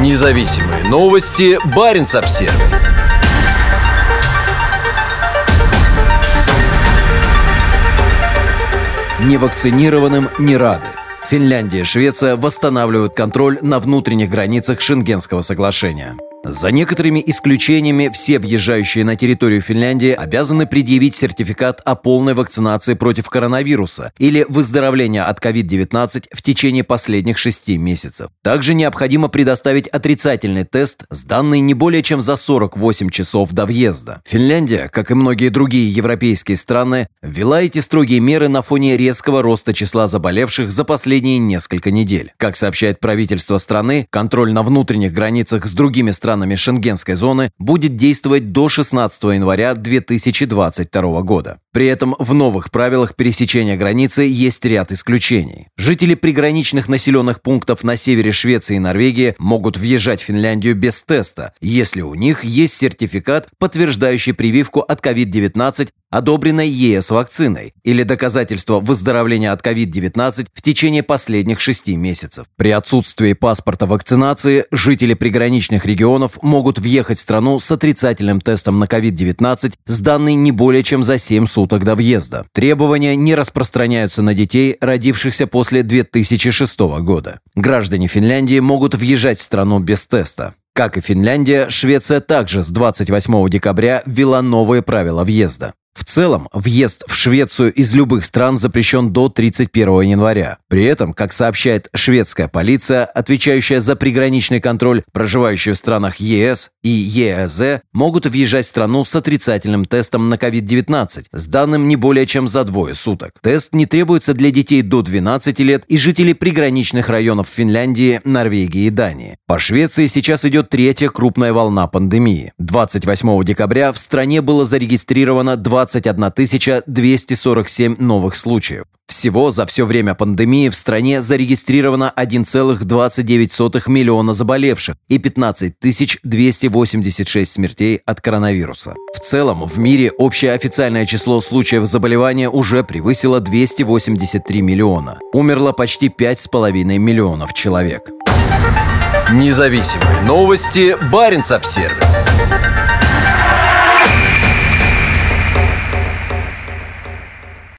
Независимые новости. Барин обсерва Невакцинированным не рады. Финляндия и Швеция восстанавливают контроль на внутренних границах Шенгенского соглашения. За некоторыми исключениями все въезжающие на территорию Финляндии обязаны предъявить сертификат о полной вакцинации против коронавируса или выздоровления от COVID-19 в течение последних шести месяцев. Также необходимо предоставить отрицательный тест, сданный не более чем за 48 часов до въезда. Финляндия, как и многие другие европейские страны, ввела эти строгие меры на фоне резкого роста числа заболевших за последние несколько недель. Как сообщает правительство страны, контроль на внутренних границах с другими странами странами Шенгенской зоны будет действовать до 16 января 2022 года. При этом в новых правилах пересечения границы есть ряд исключений. Жители приграничных населенных пунктов на севере Швеции и Норвегии могут въезжать в Финляндию без теста, если у них есть сертификат, подтверждающий прививку от COVID-19 одобренной ЕС вакциной или доказательство выздоровления от COVID-19 в течение последних шести месяцев. При отсутствии паспорта вакцинации жители приграничных регионов могут въехать в страну с отрицательным тестом на COVID-19, сданный не более чем за 7 суток до въезда. Требования не распространяются на детей, родившихся после 2006 года. Граждане Финляндии могут въезжать в страну без теста. Как и Финляндия, Швеция также с 28 декабря ввела новые правила въезда. В целом, въезд в Швецию из любых стран запрещен до 31 января. При этом, как сообщает шведская полиция, отвечающая за приграничный контроль, проживающие в странах ЕС и ЕАЗ могут въезжать в страну с отрицательным тестом на COVID-19, с данным не более чем за двое суток. Тест не требуется для детей до 12 лет и жителей приграничных районов Финляндии, Норвегии и Дании. По Швеции сейчас идет третья крупная волна пандемии. 28 декабря в стране было зарегистрировано 2 21 247 новых случаев. Всего за все время пандемии в стране зарегистрировано 1,29 миллиона заболевших и 15 286 смертей от коронавируса. В целом, в мире общее официальное число случаев заболевания уже превысило 283 миллиона. Умерло почти 5,5 миллионов человек. Независимые новости. Барин обсервис